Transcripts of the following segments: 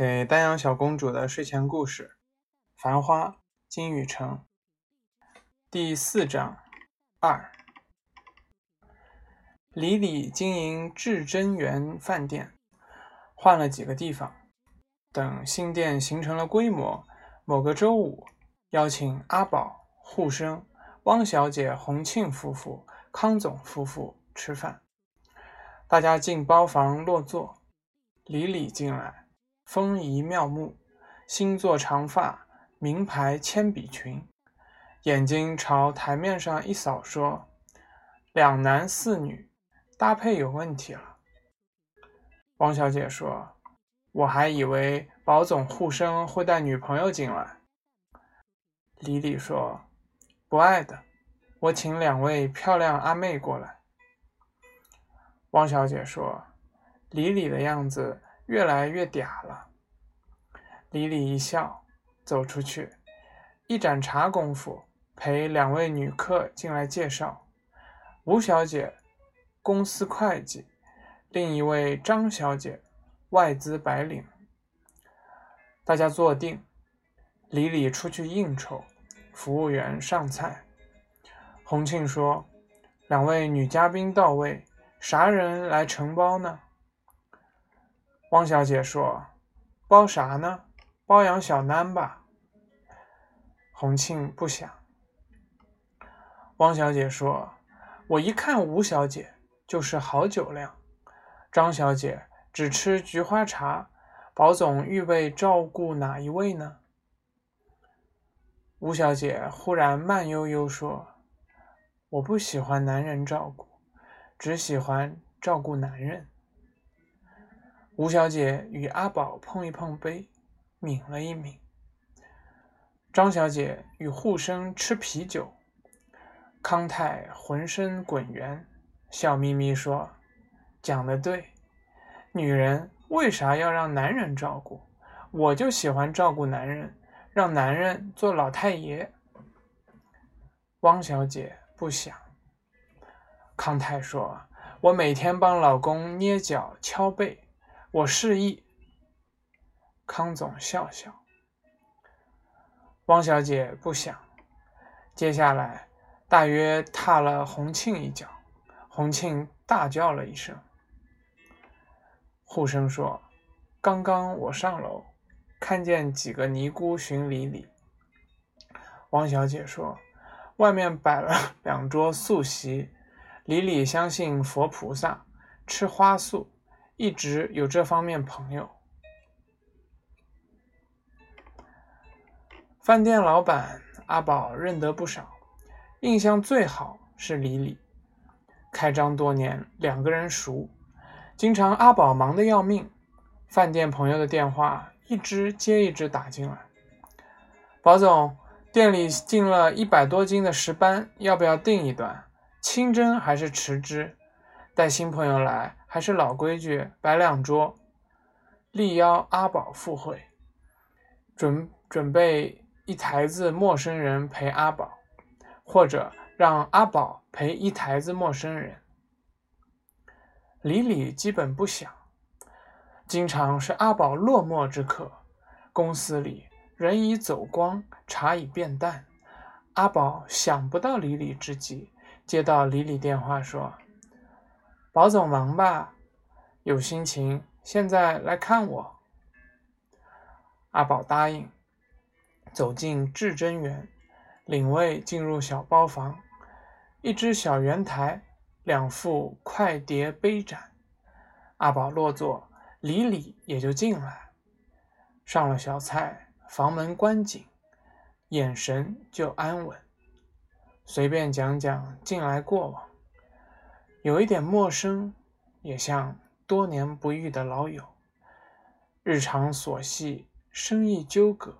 给丹阳小公主的睡前故事《繁花》金宇澄第四章二。李李经营至真园饭店，换了几个地方。等新店形成了规模，某个周五，邀请阿宝、沪生、汪小姐、洪庆夫妇、康总夫妇吃饭。大家进包房落座，李李进来。风仪妙目，星座长发，名牌铅笔裙，眼睛朝台面上一扫，说：“两男四女，搭配有问题了。”汪小姐说：“我还以为保总护生会带女朋友进来。”李李说：“不爱的，我请两位漂亮阿妹过来。”汪小姐说：“李李的样子。”越来越嗲了。李李一笑，走出去，一盏茶功夫，陪两位女客进来介绍：吴小姐，公司会计；另一位张小姐，外资白领。大家坐定，李李出去应酬，服务员上菜。洪庆说：“两位女嘉宾到位，啥人来承包呢？”汪小姐说：“包啥呢？包养小囡吧。”洪庆不想。汪小姐说：“我一看吴小姐就是好酒量。张小姐只吃菊花茶，保总预备照顾哪一位呢？”吴小姐忽然慢悠悠说：“我不喜欢男人照顾，只喜欢照顾男人。”吴小姐与阿宝碰一碰杯，抿了一抿。张小姐与护生吃啤酒，康泰浑身滚圆，笑眯眯说：“讲得对，女人为啥要让男人照顾？我就喜欢照顾男人，让男人做老太爷。”汪小姐不想。康泰说：“我每天帮老公捏脚、敲背。”我示意，康总笑笑。汪小姐不想。接下来，大约踏了洪庆一脚，洪庆大叫了一声。护生说：“刚刚我上楼，看见几个尼姑寻李李。”汪小姐说：“外面摆了两桌素席，李李相信佛菩萨，吃花素。”一直有这方面朋友。饭店老板阿宝认得不少，印象最好是李李。开张多年，两个人熟，经常阿宝忙得要命，饭店朋友的电话一只接一只打进来。宝总，店里进了一百多斤的石斑，要不要订一段？清蒸还是池汁？带新朋友来。还是老规矩，摆两桌，力邀阿宝赴会，准准备一台子陌生人陪阿宝，或者让阿宝陪一台子陌生人。李李基本不想，经常是阿宝落寞之客。公司里人已走光，茶已变淡，阿宝想不到李李之际，接到李李电话说。宝总忙吧，有心情现在来看我。阿宝答应，走进至真园，领位进入小包房，一只小圆台，两副快碟杯盏。阿宝落座，李李也就进来，上了小菜，房门关紧，眼神就安稳，随便讲讲近来过往。有一点陌生，也像多年不遇的老友。日常琐细，生意纠葛，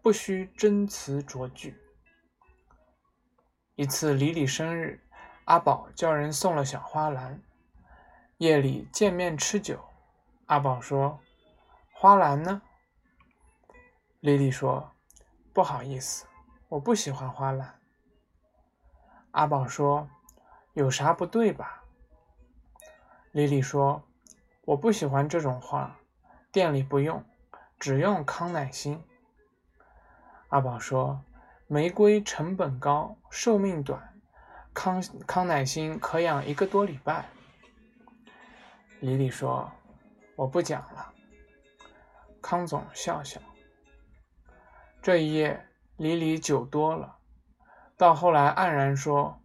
不需真词酌句。一次李李生日，阿宝叫人送了小花篮。夜里见面吃酒，阿宝说：“花篮呢？”李李说：“不好意思，我不喜欢花篮。”阿宝说。有啥不对吧？丽丽说：“我不喜欢这种花，店里不用，只用康乃馨。阿宝说：“玫瑰成本高，寿命短，康康乃馨可养一个多礼拜。”李李说：“我不讲了。”康总笑笑。这一夜，李李酒多了，到后来黯然说：“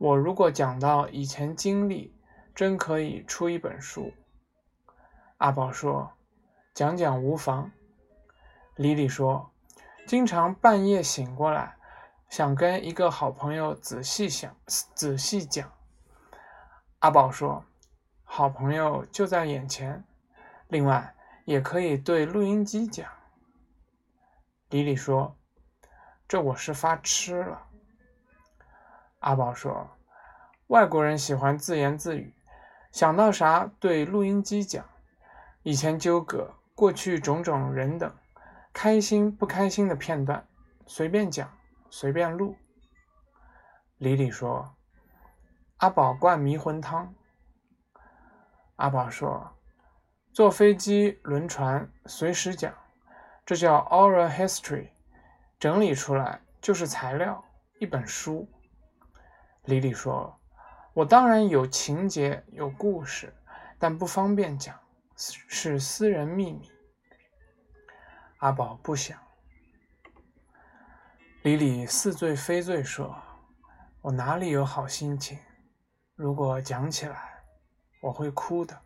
我如果讲到以前经历，真可以出一本书。”阿宝说：“讲讲无妨。”李李说：“经常半夜醒过来，想跟一个好朋友仔细想、仔细讲。”阿宝说：“好朋友就在眼前，另外也可以对录音机讲。”李李说：“这我是发痴了。”阿宝说：“外国人喜欢自言自语，想到啥对录音机讲。以前纠葛，过去种种人等，开心不开心的片段，随便讲，随便录。”李李说：“阿宝灌迷魂汤。”阿宝说：“坐飞机、轮船，随时讲。”这叫 oral history，整理出来就是材料，一本书。李李说：“我当然有情节，有故事，但不方便讲，是私人秘密。”阿宝不想。李李似醉非醉说：“我哪里有好心情？如果讲起来，我会哭的。”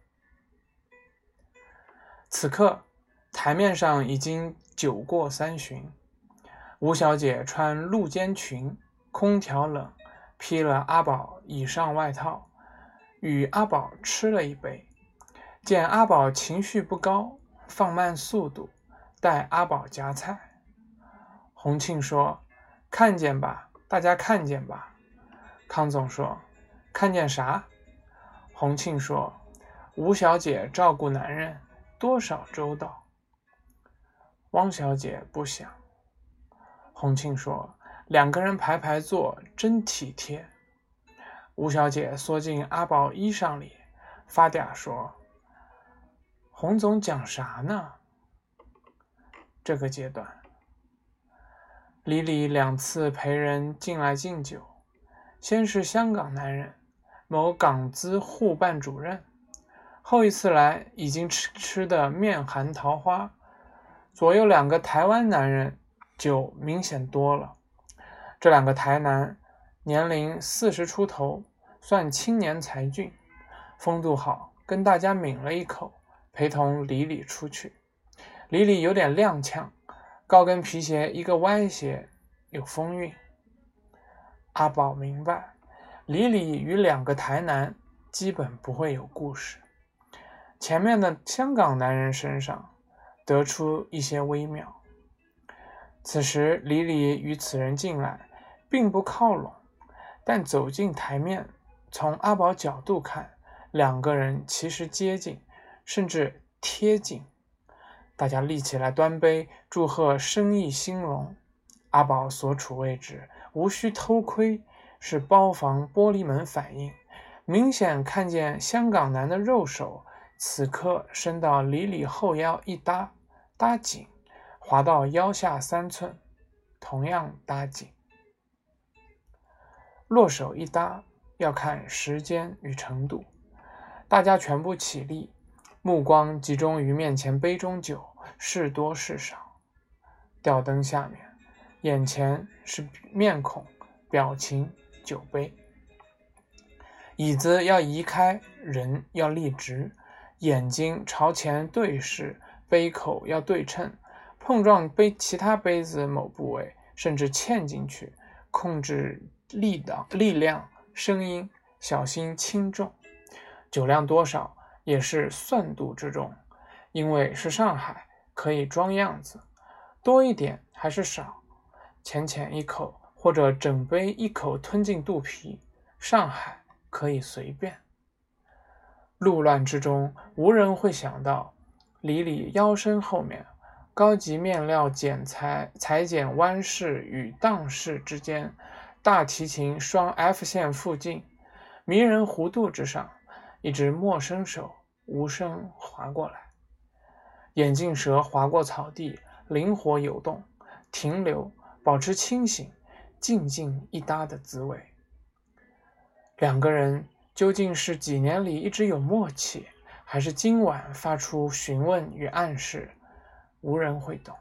此刻。台面上已经酒过三巡，吴小姐穿露肩裙，空调冷，披了阿宝以上外套，与阿宝吃了一杯。见阿宝情绪不高，放慢速度，带阿宝夹菜。洪庆说：“看见吧，大家看见吧。”康总说：“看见啥？”洪庆说：“吴小姐照顾男人，多少周到。”汪小姐不想。洪庆说：“两个人排排坐，真体贴。”吴小姐缩进阿宝衣裳里，发嗲说：“洪总讲啥呢？”这个阶段，李李两次陪人进来敬酒，先是香港男人，某港资护办主任，后一次来已经吃吃的面含桃花。左右两个台湾男人就明显多了。这两个台男年龄四十出头，算青年才俊，风度好，跟大家抿了一口，陪同李李出去。李李有点踉跄，高跟皮鞋一个歪斜，有风韵。阿宝明白，李李与两个台男基本不会有故事。前面的香港男人身上。得出一些微妙。此时，李李与此人进来，并不靠拢，但走进台面，从阿宝角度看，两个人其实接近，甚至贴近。大家立起来端杯，祝贺生意兴隆。阿宝所处位置无需偷窥，是包房玻璃门反应，明显看见香港男的肉手。此刻伸到李李后腰一搭，搭紧，滑到腰下三寸，同样搭紧。落手一搭，要看时间与程度。大家全部起立，目光集中于面前杯中酒，是多是少。吊灯下面，眼前是面孔、表情、酒杯。椅子要移开，人要立直。眼睛朝前对视，杯口要对称，碰撞杯其他杯子某部位，甚至嵌进去，控制力道、力量、声音，小心轻重。酒量多少也是算度之中，因为是上海，可以装样子，多一点还是少，浅浅一口或者整杯一口吞进肚皮，上海可以随便。路乱之中，无人会想到，李李腰身后面，高级面料剪裁裁剪弯饰与荡饰之间，大提琴双 F 线附近，迷人弧度之上，一只陌生手无声划过来。眼镜蛇划过草地，灵活游动，停留，保持清醒，静静一搭的滋味。两个人究竟是几年里一直有默契，还是今晚发出询问与暗示？无人会懂。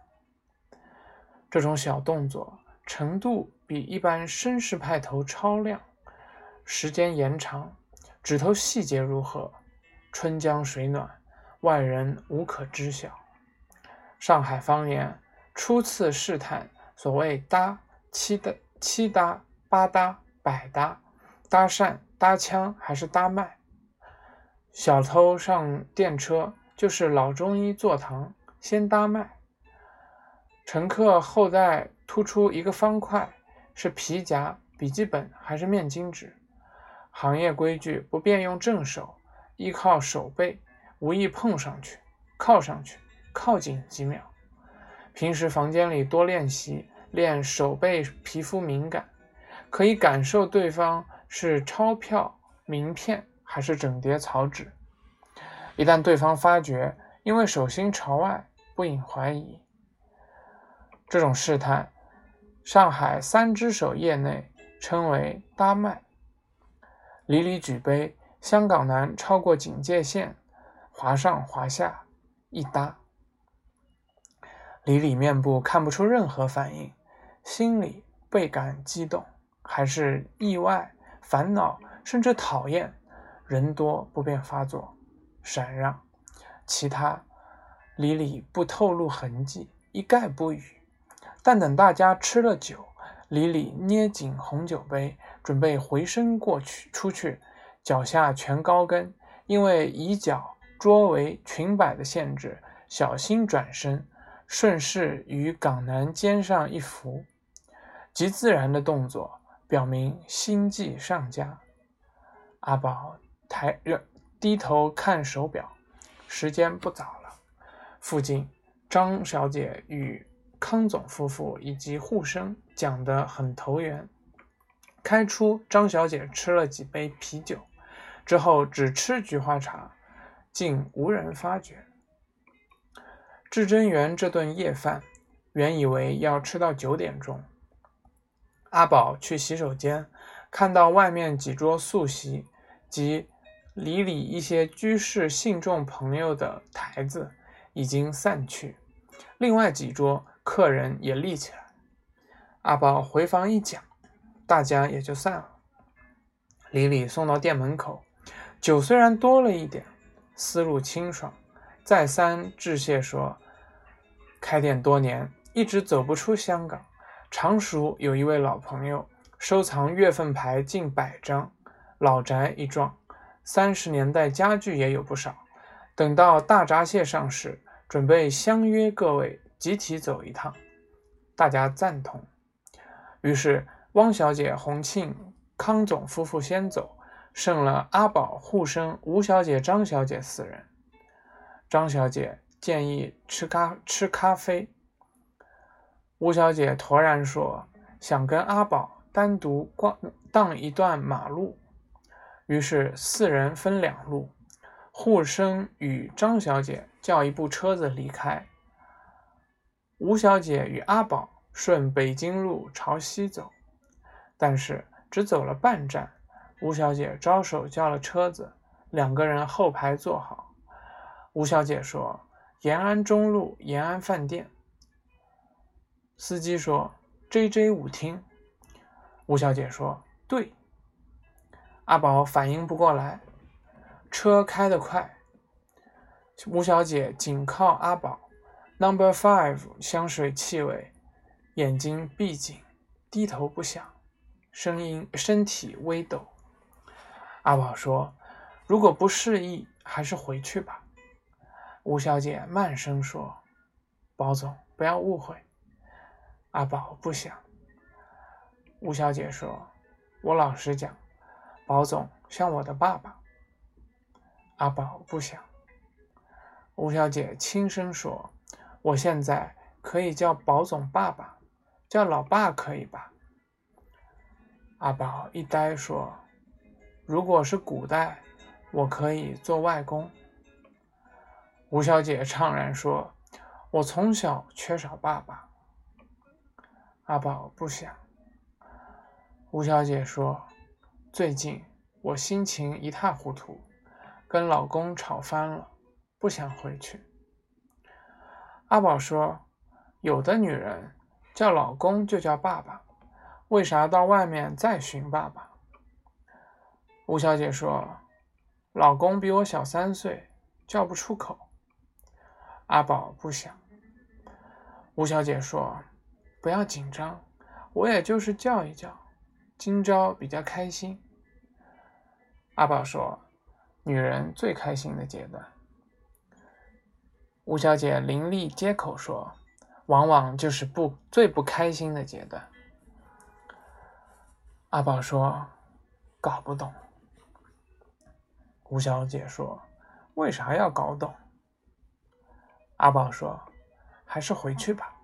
这种小动作程度比一般绅士派头超亮，时间延长，指头细节如何？春江水暖，外人无可知晓。上海方言初次试探所谓搭七搭七搭八搭百搭搭讪搭腔还是搭脉？小偷上电车就是老中医坐堂，先搭脉。乘客后代突出一个方块，是皮夹、笔记本还是面巾纸？行业规矩不便用正手。依靠手背，无意碰上去，靠上去，靠近几秒。平时房间里多练习，练手背皮肤敏感，可以感受对方是钞票、名片还是整叠草纸。一旦对方发觉，因为手心朝外，不引怀疑。这种试探，上海三只手业内称为搭脉。李李举杯。香港男超过警戒线，滑上滑下，一搭。李李面部看不出任何反应，心里倍感激动，还是意外、烦恼，甚至讨厌。人多不便发作，闪让。其他，李李不透露痕迹，一概不语。但等大家吃了酒，李李捏紧红酒杯，准备回身过去出去。脚下全高跟，因为以脚桌为裙摆的限制，小心转身，顺势与港男肩上一扶，极自然的动作，表明心计上佳。阿宝抬着低头看手表，时间不早了。附近张小姐与康总夫妇以及护生讲得很投缘，开出张小姐吃了几杯啤酒。之后只吃菊花茶，竟无人发觉。至真园这顿夜饭，原以为要吃到九点钟。阿宝去洗手间，看到外面几桌素席及里里一些居士信众朋友的台子已经散去，另外几桌客人也立起来。阿宝回房一讲，大家也就散了。李李送到店门口。酒虽然多了一点，思路清爽，再三致谢说：“开店多年，一直走不出香港。常熟有一位老朋友，收藏月份牌近百张，老宅一幢，三十年代家具也有不少。等到大闸蟹上市，准备相约各位集体走一趟。”大家赞同。于是汪小姐、洪庆、康总夫妇先走。剩了阿宝、护生、吴小姐、张小姐四人。张小姐建议吃咖吃咖啡。吴小姐突然说想跟阿宝单独逛荡一段马路，于是四人分两路，护生与张小姐叫一部车子离开。吴小姐与阿宝顺北京路朝西走，但是只走了半站。吴小姐招手叫了车子，两个人后排坐好。吴小姐说：“延安中路延安饭店。”司机说：“J J 舞厅。”吴小姐说：“对。”阿宝反应不过来，车开得快。吴小姐紧靠阿宝，Number Five 香水气味，眼睛闭紧，低头不想，声音身体微抖。阿宝说：“如果不适宜，还是回去吧。”吴小姐慢声说：“宝总，不要误会。”阿宝不想。吴小姐说：“我老实讲，宝总像我的爸爸。”阿宝不想。吴小姐轻声说：“我现在可以叫宝总爸爸，叫老爸可以吧？”阿宝一呆说。如果是古代，我可以做外公。吴小姐怅然说：“我从小缺少爸爸。”阿宝不想。吴小姐说：“最近我心情一塌糊涂，跟老公吵翻了，不想回去。”阿宝说：“有的女人叫老公就叫爸爸，为啥到外面再寻爸爸？”吴小姐说：“老公比我小三岁，叫不出口。”阿宝不想。吴小姐说：“不要紧张，我也就是叫一叫，今朝比较开心。”阿宝说：“女人最开心的阶段。”吴小姐伶俐接口说：“往往就是不最不开心的阶段。”阿宝说：“搞不懂。”吴小姐说：“为啥要搞懂？”阿宝说：“还是回去吧。”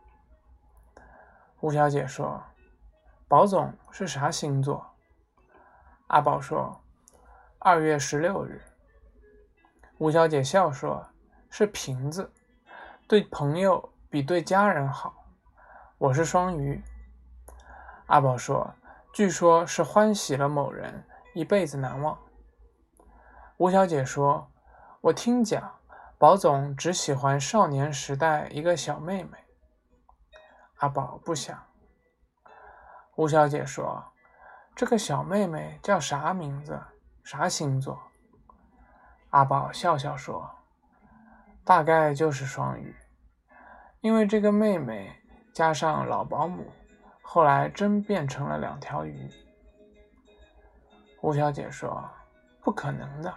吴小姐说：“宝总是啥星座？”阿宝说：“二月十六日。”吴小姐笑说：“是瓶子，对朋友比对家人好。”我是双鱼。阿宝说：“据说是欢喜了某人，一辈子难忘。”吴小姐说：“我听讲。”宝总只喜欢少年时代一个小妹妹。阿宝不想。吴小姐说：“这个小妹妹叫啥名字？啥星座？”阿宝笑笑说：“大概就是双鱼，因为这个妹妹加上老保姆，后来真变成了两条鱼。”吴小姐说：“不可能的。”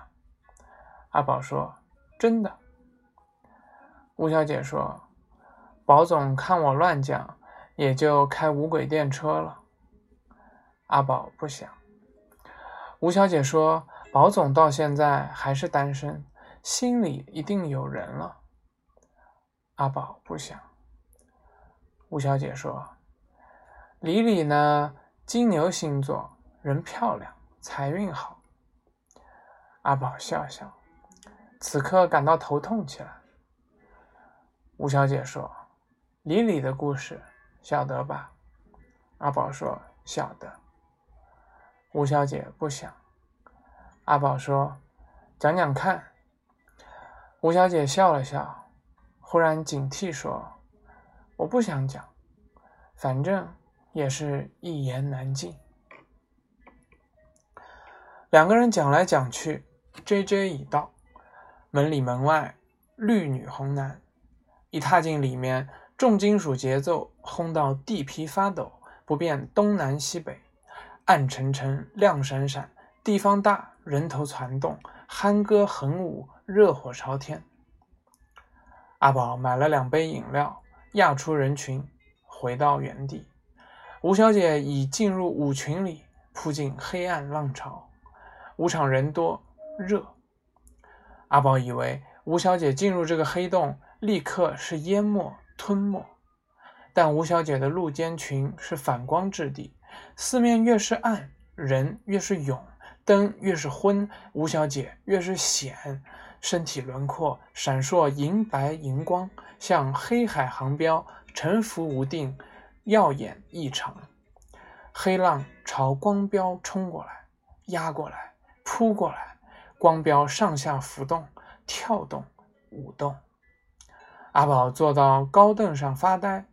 阿宝说：“真的。”吴小姐说：“宝总看我乱讲，也就开无轨电车了。”阿宝不想。吴小姐说：“宝总到现在还是单身，心里一定有人了。”阿宝不想。吴小姐说：“李李呢？金牛星座，人漂亮，财运好。”阿宝笑笑，此刻感到头痛起来。吴小姐说：“李李的故事晓得吧？”阿宝说：“晓得。”吴小姐不想。阿宝说：“讲讲看。”吴小姐笑了笑，忽然警惕说：“我不想讲，反正也是一言难尽。”两个人讲来讲去，J J 已到，门里门外绿女红男。一踏进里面，重金属节奏轰到地皮发抖，不辨东南西北，暗沉沉，亮闪闪，地方大，人头攒动，酣歌横舞，热火朝天。阿宝买了两杯饮料，压出人群，回到原地。吴小姐已进入舞群里，扑进黑暗浪潮。舞场人多热，阿宝以为吴小姐进入这个黑洞。立刻是淹没吞没，但吴小姐的露肩裙是反光质地，四面越是暗，人越是涌，灯越是昏，吴小姐越是显，身体轮廓闪烁银白银光，像黑海航标，沉浮无定，耀眼异常。黑浪朝光标冲过来，压过来，扑过来，光标上下浮动，跳动，舞动。阿宝坐到高凳上发呆，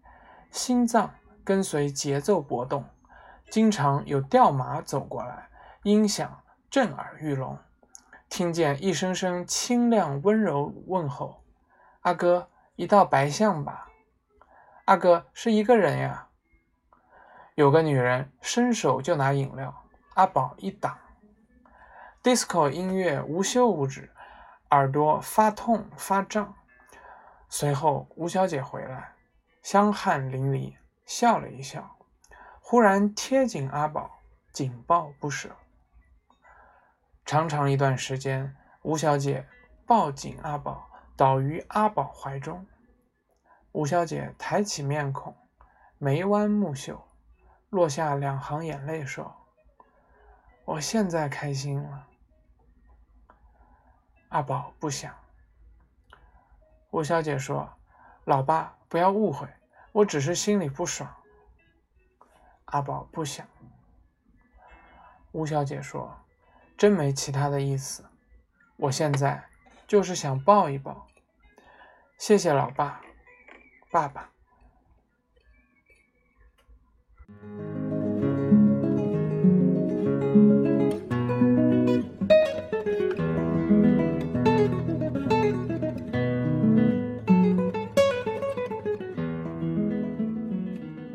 心脏跟随节奏搏动，经常有吊马走过来，音响震耳欲聋，听见一声声清亮温柔问候：“阿哥，一道白象吧？阿哥是一个人呀？”有个女人伸手就拿饮料，阿宝一挡，disco 音乐无休无止，耳朵发痛发胀。随后，吴小姐回来，香汗淋漓，笑了一笑，忽然贴紧阿宝，紧抱不舍。长长一段时间，吴小姐抱紧阿宝，倒于阿宝怀中。吴小姐抬起面孔，眉弯目秀，落下两行眼泪，说：“我现在开心了。”阿宝不想。吴小姐说：“老爸，不要误会，我只是心里不爽。”阿宝不想。吴小姐说：“真没其他的意思，我现在就是想抱一抱。谢谢老爸，爸爸。”